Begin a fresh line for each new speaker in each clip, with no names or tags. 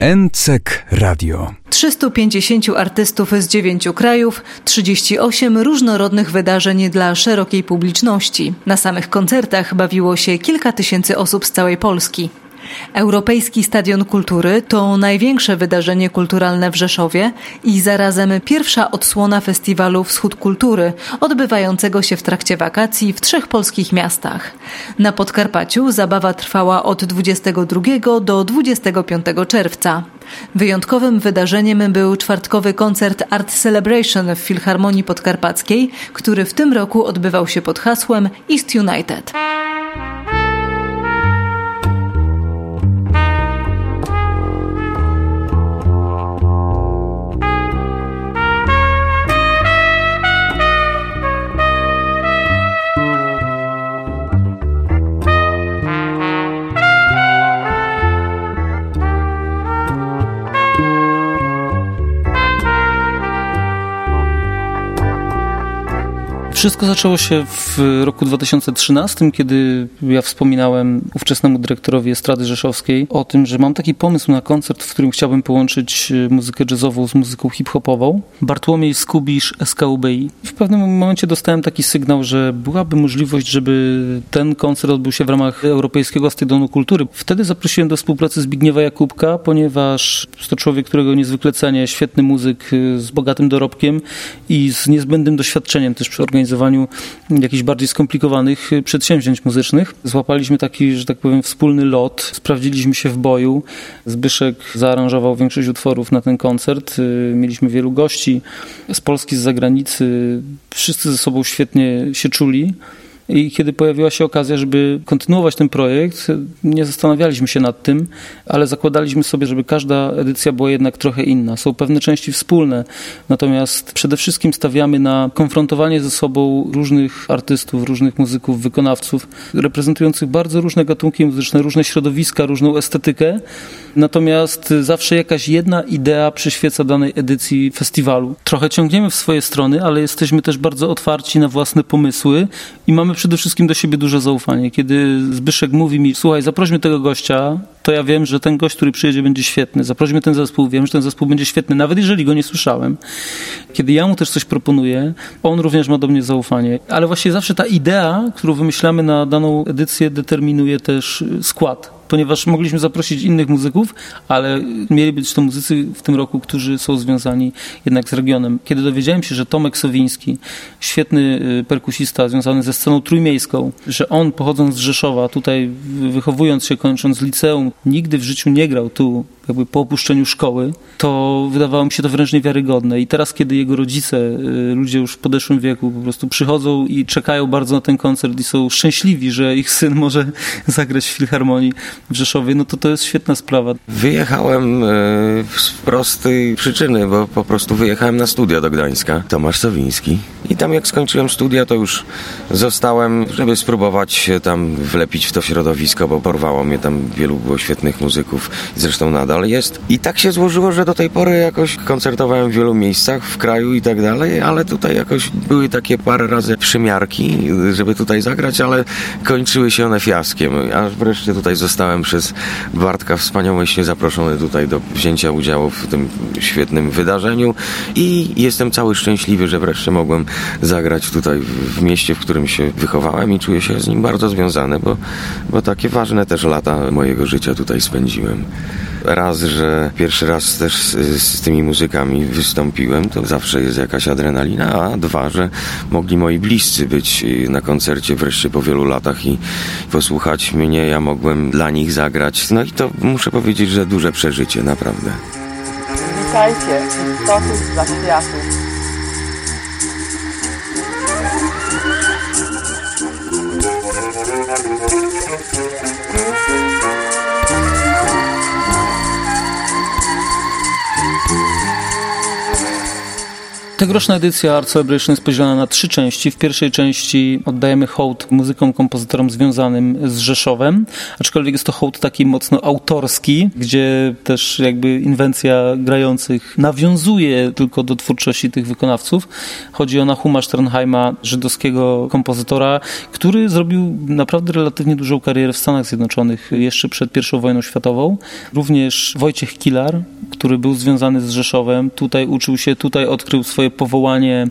NCEK Radio.
350 artystów z 9 krajów, 38 różnorodnych wydarzeń dla szerokiej publiczności. Na samych koncertach bawiło się kilka tysięcy osób z całej Polski. Europejski Stadion Kultury to największe wydarzenie kulturalne w Rzeszowie i zarazem pierwsza odsłona festiwalu Wschód Kultury, odbywającego się w trakcie wakacji w trzech polskich miastach. Na Podkarpaciu zabawa trwała od 22 do 25 czerwca. Wyjątkowym wydarzeniem był czwartkowy koncert Art Celebration w Filharmonii Podkarpackiej, który w tym roku odbywał się pod hasłem East United.
Wszystko zaczęło się w roku 2013, kiedy ja wspominałem ówczesnemu dyrektorowi Estrady Rzeszowskiej o tym, że mam taki pomysł na koncert, w którym chciałbym połączyć e, muzykę jazzową z muzyką hip-hopową. Bartłomiej Skubisz, SKUBI. W pewnym momencie dostałem taki sygnał, że byłaby możliwość, żeby ten koncert odbył się w ramach Europejskiego Stadionu Kultury. Wtedy zaprosiłem do współpracy Zbigniewa Jakubka, ponieważ to człowiek, którego niezwykle cenię, świetny muzyk e, z bogatym dorobkiem i z niezbędnym doświadczeniem też przy organizacji organizowaniu jakichś bardziej skomplikowanych y, przedsięwzięć muzycznych. Złapaliśmy taki, że tak powiem, wspólny lot, sprawdziliśmy się w boju. Zbyszek zaaranżował większość utworów na ten koncert. Y, mieliśmy wielu gości z Polski, z zagranicy. Wszyscy ze sobą świetnie się czuli. I kiedy pojawiła się okazja, żeby kontynuować ten projekt, nie zastanawialiśmy się nad tym, ale zakładaliśmy sobie, żeby każda edycja była jednak trochę inna. Są pewne części wspólne, natomiast przede wszystkim stawiamy na konfrontowanie ze sobą różnych artystów, różnych muzyków, wykonawców, reprezentujących bardzo różne gatunki muzyczne, różne środowiska, różną estetykę. Natomiast zawsze jakaś jedna idea przyświeca danej edycji festiwalu. Trochę ciągniemy w swoje strony, ale jesteśmy też bardzo otwarci na własne pomysły i mamy przede wszystkim do siebie duże zaufanie. Kiedy Zbyszek mówi mi, słuchaj, zaprośmy tego gościa, to ja wiem, że ten gość, który przyjedzie, będzie świetny. Zaprośmy ten zespół, wiem, że ten zespół będzie świetny, nawet jeżeli go nie słyszałem. Kiedy ja mu też coś proponuję, on również ma do mnie zaufanie. Ale właśnie zawsze ta idea, którą wymyślamy na daną edycję, determinuje też skład ponieważ mogliśmy zaprosić innych muzyków, ale mieli być to muzycy w tym roku, którzy są związani jednak z regionem. Kiedy dowiedziałem się, że Tomek Sowiński, świetny y, perkusista związany ze sceną trójmiejską, że on pochodząc z Rzeszowa, tutaj wychowując się, kończąc liceum, nigdy w życiu nie grał tu jakby po opuszczeniu szkoły, to wydawało mi się to wręcz niewiarygodne. I teraz, kiedy jego rodzice, y, ludzie już w podeszłym wieku, po prostu przychodzą i czekają bardzo na ten koncert i są szczęśliwi, że ich syn może zagrać w Filharmonii w Rzeszowie, no to to jest świetna sprawa.
Wyjechałem y, z prostej przyczyny, bo po prostu wyjechałem na studia do Gdańska. Tomasz Sowiński. I tam jak skończyłem studia, to już zostałem, żeby spróbować się tam wlepić w to środowisko, bo porwało mnie tam wielu było świetnych muzyków, zresztą nadal ale jest. I tak się złożyło, że do tej pory jakoś koncertowałem w wielu miejscach w kraju i tak dalej, ale tutaj jakoś były takie parę razy przymiarki, żeby tutaj zagrać, ale kończyły się one fiaskiem. Aż wreszcie tutaj zostałem przez Bartka wspaniałośnie zaproszony tutaj do wzięcia udziału w tym świetnym wydarzeniu i jestem cały szczęśliwy, że wreszcie mogłem zagrać tutaj w mieście, w którym się wychowałem i czuję się z nim bardzo związany, bo, bo takie ważne też lata mojego życia tutaj spędziłem. Raz, że pierwszy raz też z, z, tymi muzykami wystąpiłem, to zawsze jest jakaś adrenalina, a dwa, że mogli moi bliscy być na koncercie wreszcie po wielu latach i posłuchać mnie, ja mogłem dla nich zagrać. No i to muszę powiedzieć, że duże przeżycie, naprawdę.
Witajcie, istotów zaświatów.
Tegoroczna edycja Art Celebration jest podzielona na trzy części. W pierwszej części oddajemy hołd muzykom, kompozytorom związanym z Rzeszowem, aczkolwiek jest to hołd taki mocno autorski, gdzie też jakby inwencja grających nawiązuje tylko do twórczości tych wykonawców. Chodzi o Nahuma Sternheima, żydowskiego kompozytora, który zrobił naprawdę relatywnie dużą karierę w Stanach Zjednoczonych jeszcze przed I wojną światową. Również Wojciech Kilar, który był związany z Rzeszowem, tutaj uczył się, tutaj odkrył swoje powołanie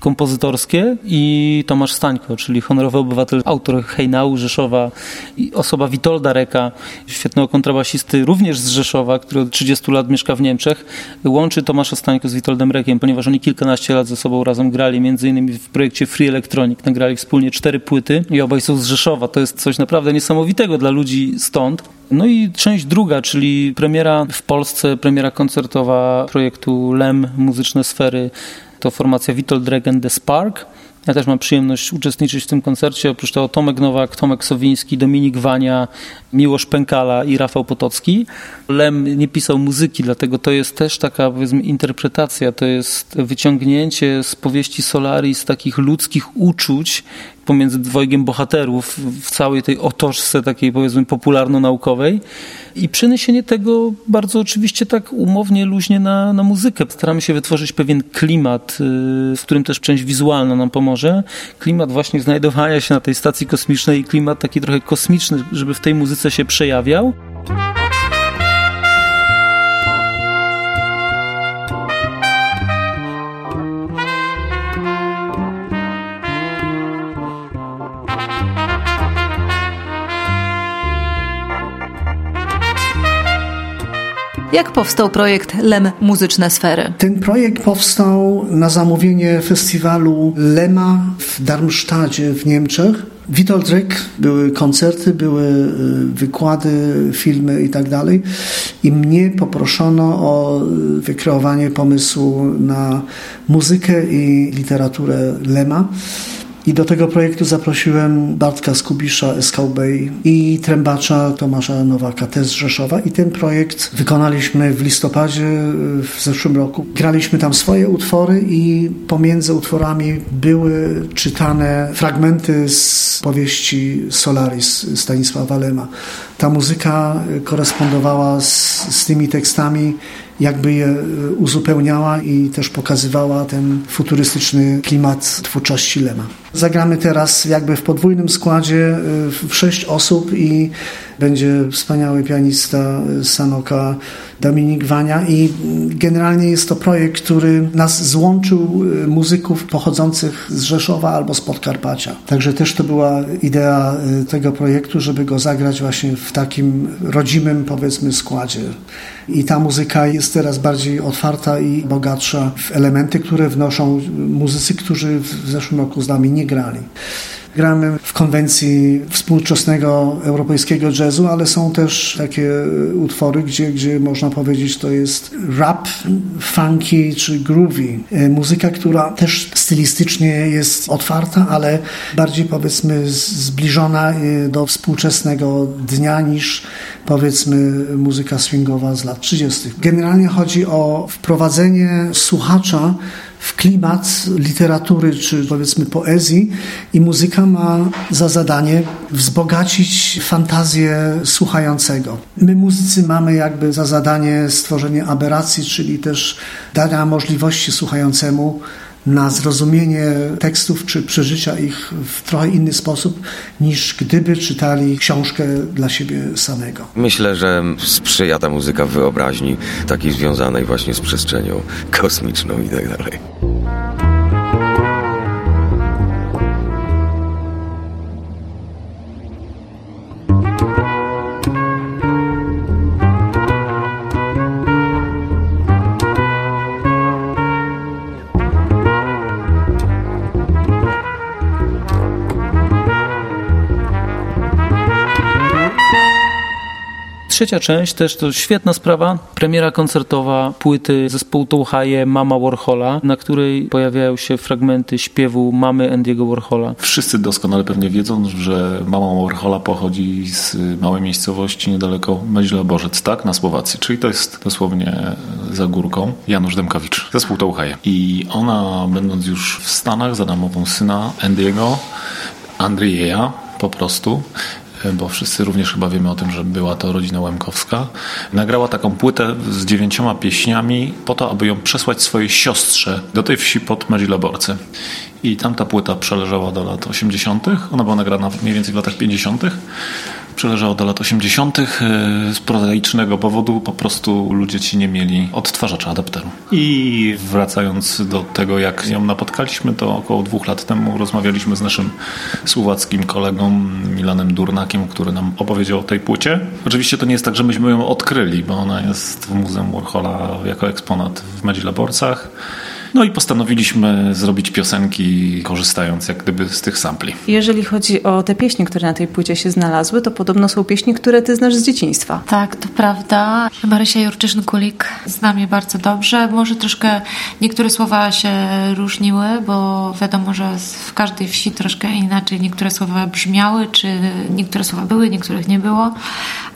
kompozytorskie i Tomasz Stańko, czyli honorowy obywatel, autor Hejnału Rzeszowa i osoba Witolda Reka, świetnego kontrabasisty, również z Rzeszowa, który od 30 lat mieszka w Niemczech, łączy Tomasza Stańko z Witoldem Rekiem, ponieważ oni kilkanaście lat ze sobą razem grali, między innymi w projekcie Free Electronic, nagrali wspólnie cztery płyty i obaj są z Rzeszowa. To jest coś naprawdę niesamowitego dla ludzi stąd. No i część druga, czyli premiera w Polsce, premiera koncertowa projektu LEM, Muzyczne Sfery, to formacja Witold Regen The Spark. Ja też mam przyjemność uczestniczyć w tym koncercie. Oprócz tego Tomek Nowak, Tomek Sowiński, Dominik Wania, Miłosz Pękala i Rafał Potocki. Lem nie pisał muzyki, dlatego to jest też taka powiedzmy interpretacja, to jest wyciągnięcie z powieści Solaris takich ludzkich uczuć pomiędzy dwojgiem bohaterów w całej tej otoczce takiej powiedzmy popularno-naukowej i przeniesienie tego bardzo oczywiście tak umownie, luźnie na, na muzykę. Staramy się wytworzyć pewien klimat, y, w którym też część wizualna nam pomoże. Klimat właśnie znajdowania się na tej stacji kosmicznej i klimat taki trochę kosmiczny, żeby w tej muzyce się przejawiał.
Jak powstał projekt LEM Muzyczne Sfery?
Ten projekt powstał na zamówienie festiwalu LEMA w Darmstadcie w Niemczech. Witold Reck, były koncerty, były y, wykłady, filmy i tak dalej. I mnie poproszono o wykreowanie pomysłu na muzykę i literaturę Lema. I do tego projektu zaprosiłem Bartka Skubisza, SKB i trębacza Tomasza Nowaka, też z Rzeszowa. I ten projekt wykonaliśmy w listopadzie w zeszłym roku. Graliśmy tam swoje utwory i pomiędzy utworami były czytane fragmenty z powieści Solaris Stanisława Lema. Ta muzyka korespondowała z, z tymi tekstami jakby je uzupełniała i też pokazywała ten futurystyczny klimat twórczości Lema. Zagramy teraz jakby w podwójnym składzie w sześć osób i będzie wspaniały pianista Sanoka Dominik Wania i generalnie jest to projekt, który nas złączył muzyków pochodzących z Rzeszowa albo z Podkarpacia. Także też to była idea tego projektu, żeby go zagrać właśnie w takim rodzimym powiedzmy składzie. I ta muzyka jest teraz bardziej otwarta i bogatsza w elementy, które wnoszą muzycy, którzy w zeszłym roku z nami nie grali. Gramy w konwencji współczesnego europejskiego jazzu, ale są też takie utwory, gdzie, gdzie można powiedzieć to jest rap, funky czy groovy. Muzyka, która też stylistycznie jest otwarta, ale bardziej powiedzmy zbliżona do współczesnego dnia niż powiedzmy muzyka swingowa z lat 30. Generalnie chodzi o wprowadzenie słuchacza w klimat literatury czy powiedzmy poezji i muzyka ma za zadanie wzbogacić fantazję słuchającego. My muzycy mamy jakby za zadanie stworzenie aberracji, czyli też dania możliwości słuchającemu na zrozumienie tekstów czy przeżycia ich w trochę inny sposób niż gdyby czytali książkę dla siebie samego.
Myślę, że sprzyja ta muzyka wyobraźni takiej związanej właśnie z przestrzenią kosmiczną i tak dalej.
Trzecia część też to świetna sprawa, premiera koncertowa płyty zespołu Touhaje Mama Warhola, na której pojawiają się fragmenty śpiewu mamy Andy'ego Warhola.
Wszyscy doskonale pewnie wiedzą, że mama Warhola pochodzi z małej miejscowości niedaleko Meźla Bożec, tak? Na Słowacji, czyli to jest dosłownie za górką. Janusz Demkowicz, zespół Touhaje. I ona, będąc już w Stanach za namową syna Andy'ego, Andrieja po prostu, bo wszyscy również chyba wiemy o tym, że była to rodzina Łemkowska, nagrała taką płytę z dziewięcioma pieśniami po to, aby ją przesłać swojej siostrze do tej wsi pod Medzileborce. I tamta płyta przeleżała do lat 80. Ona była nagrana mniej więcej w latach 50 przeleżało do lat 80. E, z prozaicznego powodu po prostu ludzie ci nie mieli odtwarzacza adapteru. I wracając do tego, jak ją napotkaliśmy, to około dwóch lat temu rozmawialiśmy z naszym słowackim kolegą Milanem Durnakiem, który nam opowiedział o tej płycie. Oczywiście to nie jest tak, że myśmy ją odkryli, bo ona jest w Muzeum Warhola jako eksponat w Medzileborcach. No i postanowiliśmy zrobić piosenki, korzystając jak gdyby z tych sampli.
Jeżeli chodzi o te pieśni, które na tej płycie się znalazły, to podobno są pieśni, które ty znasz z dzieciństwa.
Tak, to prawda. Marysia Jurczyszyn-Kulik zna mnie bardzo dobrze. Może troszkę niektóre słowa się różniły, bo wiadomo, że w każdej wsi troszkę inaczej niektóre słowa brzmiały, czy niektóre słowa były, niektórych nie było.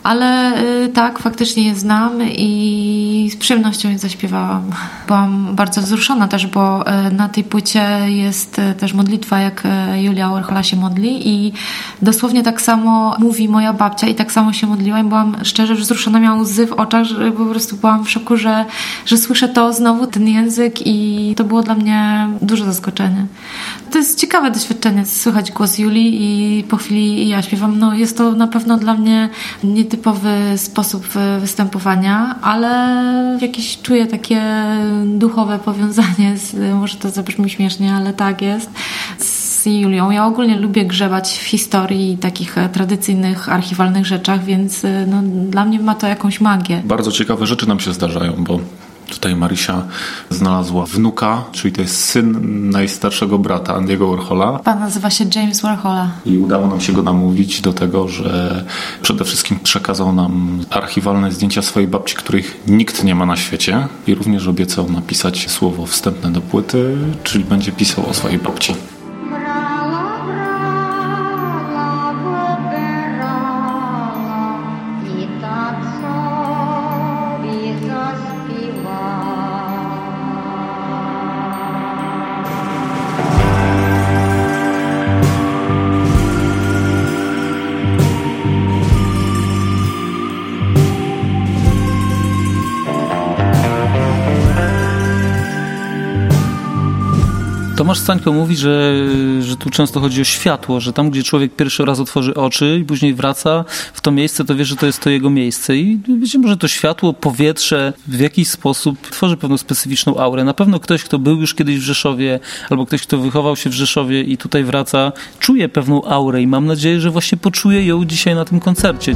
Ale y, tak, faktycznie je znam i z przyjemnością je zaśpiewałam. Byłam bardzo wzruszona też, bo e, na tej płycie jest e, też modlitwa, jak Julia Orchola się modli i dosłownie tak samo mówi moja babcia i tak samo się modliła i byłam szczerze wzruszona, miałam łzy w oczach, że po prostu byłam w szoku, że, że słyszę to znowu, ten język i to było dla mnie duże zaskoczenie. To jest ciekawe doświadczenie, słychać głos Julii i po chwili ja śpiewam. No jest to na pewno dla mnie nietypowy sposób występowania, ale jakieś czuję takie duchowe powiązanie, z, może to zabrzmi śmiesznie, ale tak jest, z Julią. Ja ogólnie lubię grzebać w historii i takich e, tradycyjnych, archiwalnych rzeczach, więc e, no, dla mnie ma to jakąś magię.
Bardzo ciekawe rzeczy nam się zdarzają, bo Tutaj Marysia znalazła wnuka, czyli to jest syn najstarszego brata Andiego Warhola.
Pan nazywa się James Warhola.
I udało nam się go namówić do tego, że przede wszystkim przekazał nam archiwalne zdjęcia swojej babci, których nikt nie ma na świecie. I również obiecał napisać słowo wstępne do płyty, czyli będzie pisał o swojej babci.
Tomasz Stańko mówi, że, że tu często chodzi o światło, że tam, gdzie człowiek pierwszy raz otworzy oczy i później wraca w to miejsce, to wie, że to jest to jego miejsce. I wiecie, może to światło, powietrze w jakiś sposób tworzy pewną specyficzną aurę. Na pewno ktoś, kto był już kiedyś w Rzeszowie, albo ktoś, kto wychował się w Rzeszowie i tutaj wraca, czuje pewną aurę i mam nadzieję, że właśnie poczuje ją dzisiaj na tym koncercie.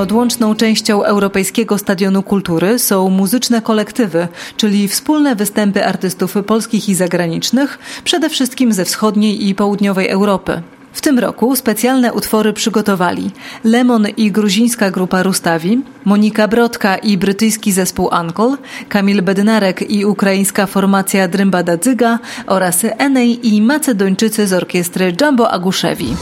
Nieodłączną częścią Europejskiego Stadionu Kultury są muzyczne kolektywy, czyli wspólne występy artystów polskich i zagranicznych, przede wszystkim ze wschodniej i południowej Europy. W tym roku specjalne utwory przygotowali Lemon i gruzińska grupa Rustawi, Monika Brodka i brytyjski zespół Uncle, Kamil Bednarek i ukraińska formacja Drymbada Dzyga oraz Enej i Macedończycy z orkiestry Jumbo Aguszewi.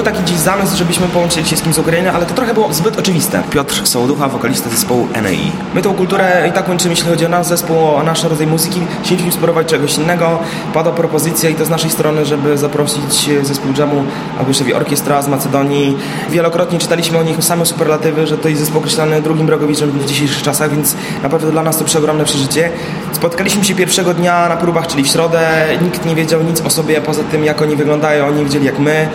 Był taki dziś zamysł, żebyśmy połączyli się z kimś z Ukrainy, ale to trochę było zbyt oczywiste. Piotr Sołoducha, wokalista zespołu NAI. My tą kulturę i tak łączymy, jeśli chodzi o nasz zespół, o nasz rodzaj muzyki. Chcieliśmy spróbować czegoś innego. Padła propozycja i to z naszej strony, żeby zaprosić zespół jamu Aguszewi Orkiestra z Macedonii. Wielokrotnie czytaliśmy o nich same superlatywy, że to jest zespół określany drugim Rogowiczem w dzisiejszych czasach, więc naprawdę dla nas to przeogromne przeżycie. Spotkaliśmy się pierwszego dnia na próbach, czyli w środę. Nikt nie wiedział nic o sobie poza tym, jak oni wyglądają. Oni widzieli jak my.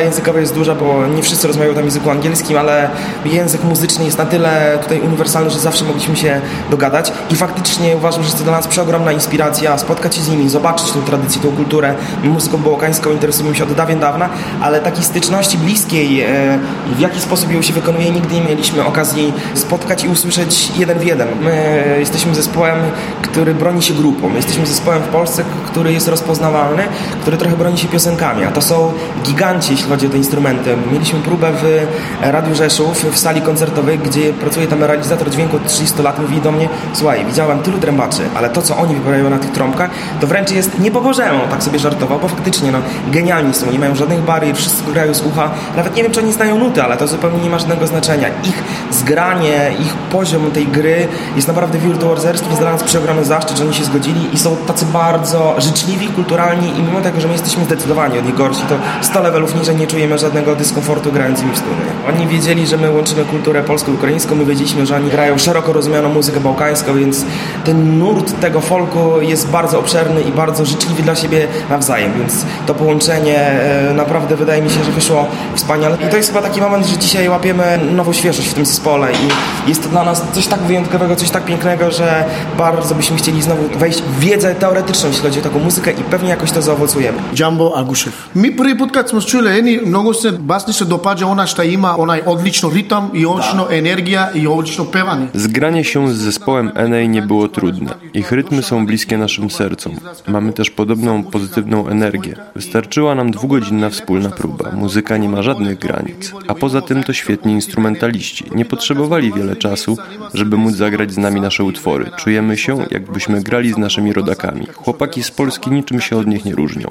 Językowa jest duża, bo nie wszyscy rozmawiają tam języku angielskim, ale język muzyczny jest na tyle tutaj uniwersalny, że zawsze mogliśmy się dogadać. I faktycznie uważam, że to dla nas przeogromna inspiracja spotkać się z nimi, zobaczyć tą tradycję, tą kulturę. Muzyką bałkańską interesujemy się od dawien dawna, ale takiej styczności bliskiej, e, w jaki sposób ją się wykonuje, nigdy nie mieliśmy okazji spotkać i usłyszeć jeden w jeden. My jesteśmy zespołem, który broni się grupą. My jesteśmy zespołem w Polsce, który jest rozpoznawalny, który trochę broni się piosenkami, a to są giganci, jeśli chodzi o te instrumenty. Mieliśmy próbę w Radiu Rzeszów, w sali koncertowej, gdzie pracuje tam realizator dźwięku od 30 lat, mówi do mnie, słuchaj, widziałem tylu trębaczy, ale to, co oni wyprawiają na tych trąbkach, to wręcz jest nie po Bożemu, tak sobie żartował, bo faktycznie, no, genialni są, nie mają żadnych barier, wszyscy grają z ucha, nawet nie wiem, czy oni znają nuty, ale to zupełnie nie ma żadnego znaczenia. Ich zgranie, ich poziom tej gry jest naprawdę wirtuozerski, jest dla nas przeogromny zaszczyt, że oni się zgodzili i są tacy bardzo życzliwi, kulturalni i mimo tego, że my jesteśmy zdecydowanie od nich gorsi, to 100 levelów niżej nie czujemy żadnego dyskomfortu grając z nimi wspólnie. Oni wiedzieli, że my łączymy kulturę polsko-ukraińską, my wiedzieliśmy, że oni grają szeroko rozumianą muzykę bałkańską, więc ten nurt tego folku jest bardzo obszerny i bardzo życzliwy dla siebie nawzajem, więc to połączenie e, naprawdę wydaje mi się, że wyszło wspaniale. I to jest chyba taki moment, że dzisiaj łapiemy nową świeżość w tym zespole i jest to dla nas coś tak wyjątkowego, coś tak pięknego, że bardzo byśmy chcieli znowu wejść w wiedzę teoretyczną, jeśli chodzi o taką muzykę i pewnie jakoś to zaowocujemy.
Jumbo Agushev. Mi prvi kad smo čuli Eni, mnogo se basni se dopađa ona šta ima onaj odlično ritam i odlično energija i odlično pevanje.
Zgranie się z zespołem NA nie było trudne. Ich rytmy są bliskie naszym sercom. Mamy też podobną pozytywną energię. Wystarczyła nam dwugodzinna wspólna próba. Muzyka nie ma żadnych granic. A poza tym to świetni instrumentaliści. Nie potrzebowali wiele czasu, żeby móc zagrać z nami nasze utwory. Czujemy się, jakbyśmy grali z naszymi rodakami. Chłopaki z Polski niczym się od nich nie różnią.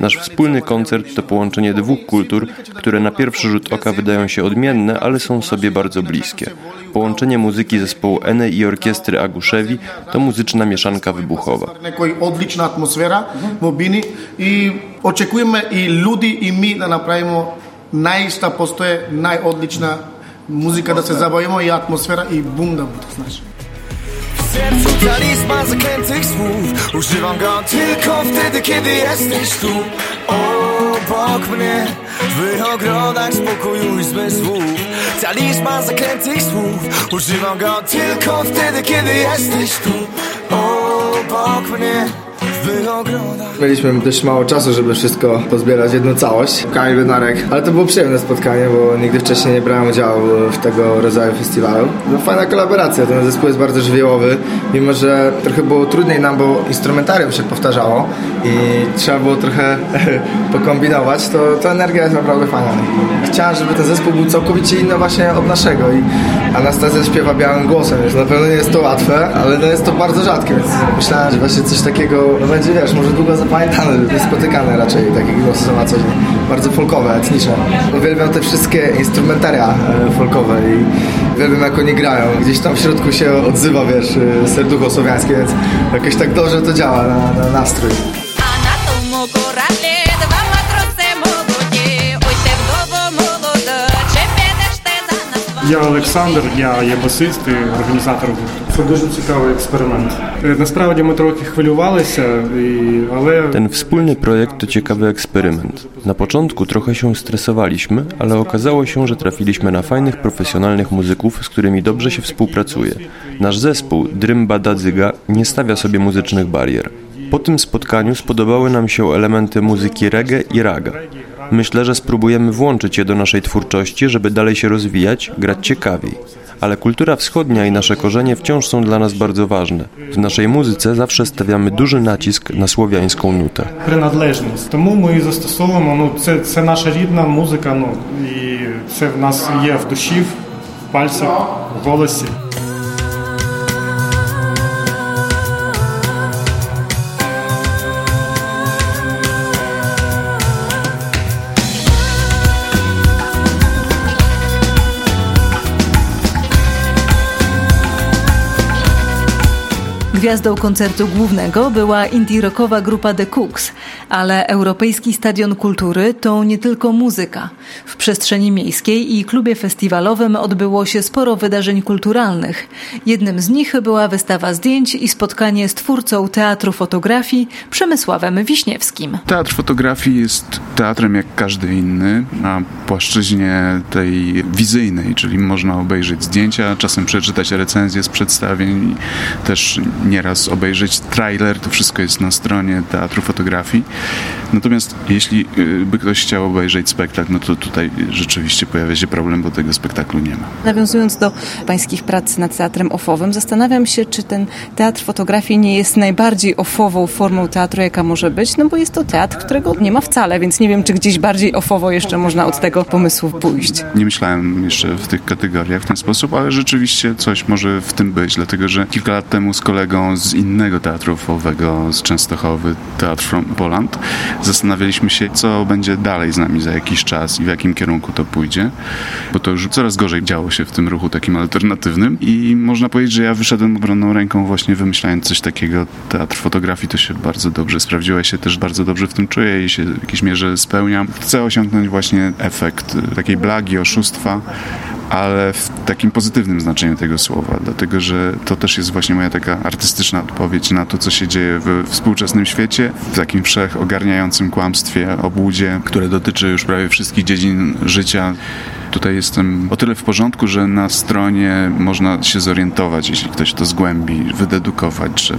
Nasz wspólny koncert to połączenie dwóch kultur, które na pierwszy rzut oka wydają się odmienne, ale są sobie bardzo bliskie. Połączenie muzyki zespołu Ene i orkiestry Aguszewi to muzyczna mieszanka wybuchowa.
Odlična atmosfera v Bini i očekujeme i ljudi i mi da napravimo najista postoje najodlična muzika da se zabavimo i atmosfera i bum da bude, znaš.
W sercu talizman zaklętych słów Używam go tylko wtedy, kiedy jesteś tu Obok mnie. W ogrodach spokoju i zmysłów Talizman zaklętych słów. Używam go tylko wtedy, kiedy jesteś tu. Obok mnie. W ogrodach
Mieliśmy dość mało czasu, żeby wszystko pozbierać w jedną całość. Kamil Bednarek. Ale to było przyjemne spotkanie, bo nigdy wcześniej nie brałem udziału w tego rodzaju festiwalu. No, fajna kolaboracja, ten zespół jest bardzo żywiołowy, mimo że trochę było trudniej nam, bo instrumentarium się powtarzało i trzeba było trochę pokombinować, to, to energia jest naprawdę fajna. Chciałem, żeby ten zespół był całkowicie inny właśnie od naszego i Anastazja śpiewa białym głosem, więc na pewno nie jest to łatwe, ale no jest to bardzo rzadkie, więc myślałem, że właśnie coś takiego no będzie, wiesz, może długo zapamiętane, niespotykane raczej, takie głosy są na co dzień. Bardzo folkowe, etniczne. Uwielbiam te wszystkie instrumentaria e, folkowe i uwielbiam jak oni grają. Gdzieś tam w środku się odzywa, wiesz, e, serducho słowiańskie, więc jakoś tak dobrze to działa na, na nastrój.
Я Олександр, я є басист і організатор гурту. Це дуже цікавий експеримент. Е, Насправді ми трохи хвилювалися, і, але
Ten wspólny projekt to ciekawy eksperyment. Na początku trochę się stresowaliśmy, ale okazało się, że trafiliśmy na fajnych, profesjonalnych muzyków, z którymi dobrze się współpracuje. Nasz zespół, Drymba Dadzyga, nie stawia sobie muzycznych barier. Po tym spotkaniu spodobały nam się elementy muzyki reggae i raga. Myślę, że spróbujemy włączyć je do naszej twórczości, żeby dalej się rozwijać, grać ciekawiej. Ale kultura wschodnia i nasze korzenie wciąż są dla nas bardzo ważne. W naszej muzyce zawsze stawiamy duży nacisk na słowiańską nutę.
приналежність. Тому ми і застосовуємо. Ну, це, це наша рідна музика, ну і це в нас є в душі, в пальцях, в голосі.
Gwiazdą koncertu głównego była indie rockowa grupa The Cooks, ale Europejski Stadion Kultury to nie tylko muzyka. W przestrzeni miejskiej i klubie festiwalowym odbyło się sporo wydarzeń kulturalnych. Jednym z nich była wystawa zdjęć i spotkanie z twórcą teatru fotografii Przemysławem Wiśniewskim.
Teatr fotografii jest teatrem jak każdy inny na płaszczyźnie tej wizyjnej, czyli można obejrzeć zdjęcia, czasem przeczytać recenzje z przedstawień, też nieraz obejrzeć trailer, to wszystko jest na stronie Teatru Fotografii. Natomiast jeśli y, by ktoś chciał obejrzeć spektakl, no to tutaj rzeczywiście pojawia się problem, bo tego spektaklu nie ma.
Nawiązując do pańskich prac nad teatrem ofowym, zastanawiam się, czy ten teatr fotografii nie jest najbardziej ofową formą teatru, jaka może być, no bo jest to teatr, którego nie ma wcale, więc nie wiem, czy gdzieś bardziej ofowo jeszcze można od tego pomysłu pójść.
Nie myślałem jeszcze w tych kategoriach w ten sposób, ale rzeczywiście coś może w tym być, dlatego że kilka lat temu z kolegą z innego teatru ofowego z Częstochowy, Teatr Poland, zastanawialiśmy się, co będzie dalej z nami za jakiś czas i w jakim kierunku to pójdzie, bo to już coraz gorzej działo się w tym ruchu takim alternatywnym i można powiedzieć, że ja wyszedłem obronną ręką właśnie wymyślając coś takiego. Teatr fotografii to się bardzo dobrze sprawdziło, ja się też bardzo dobrze w tym czuję i się w jakiejś mierze spełniam. Chcę osiągnąć właśnie efekt takiej blagi, oszustwa, ale w takim pozytywnym znaczeniu tego słowa, dlatego że to też jest właśnie moja taka artystyczna odpowiedź na to, co się dzieje we współczesnym świecie, w takim wszechogarniającym kłamstwie, obłudzie, które dotyczy już prawie wszystkich dziedzin życia. Tutaj jestem o tyle w porządku, że na stronie można się zorientować, jeśli ktoś to zgłębi, wydedukować, że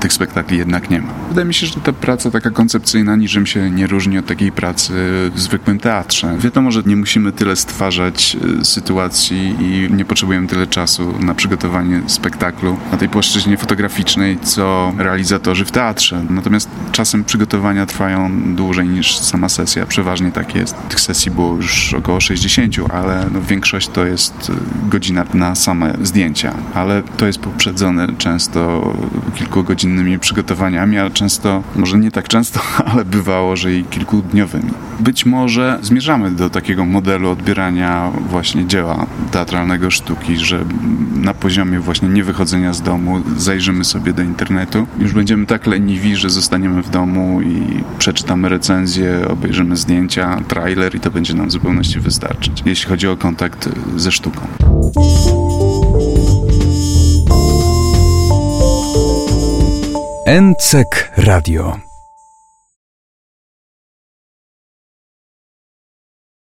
tych spektakli jednak nie ma. Wydaje mi się, że ta praca taka koncepcyjna niczym się nie różni od takiej pracy w zwykłym teatrze. Wiadomo, że nie musimy tyle stwarzać y, sytuacji i nie potrzebujemy tyle czasu na przygotowanie spektaklu na tej płaszczyźnie fotograficznej, co realizatorzy w teatrze. Natomiast czasem przygotowania trwają dłużej niż sama sesja. Przeważnie tak jest. Tych sesji było już około 60, ale no większość to jest y, godzina na same zdjęcia, ale to jest poprzedzone często kilkugodzinnymi innymi przygotowaniami, a często, może nie tak często, ale bywało, że i kilkudniowymi. Być może zmierzamy do takiego modelu odbierania właśnie dzieła teatralnego sztuki, że na poziomie właśnie niewychodzenia z domu zajrzymy sobie do internetu. Już będziemy tak leniwi, że zostaniemy w domu i przeczytamy recenzję, obejrzymy zdjęcia, trailer i to będzie nam w zupełności wystarczyć, jeśli chodzi o kontakt ze sztuką.
NCEK Radio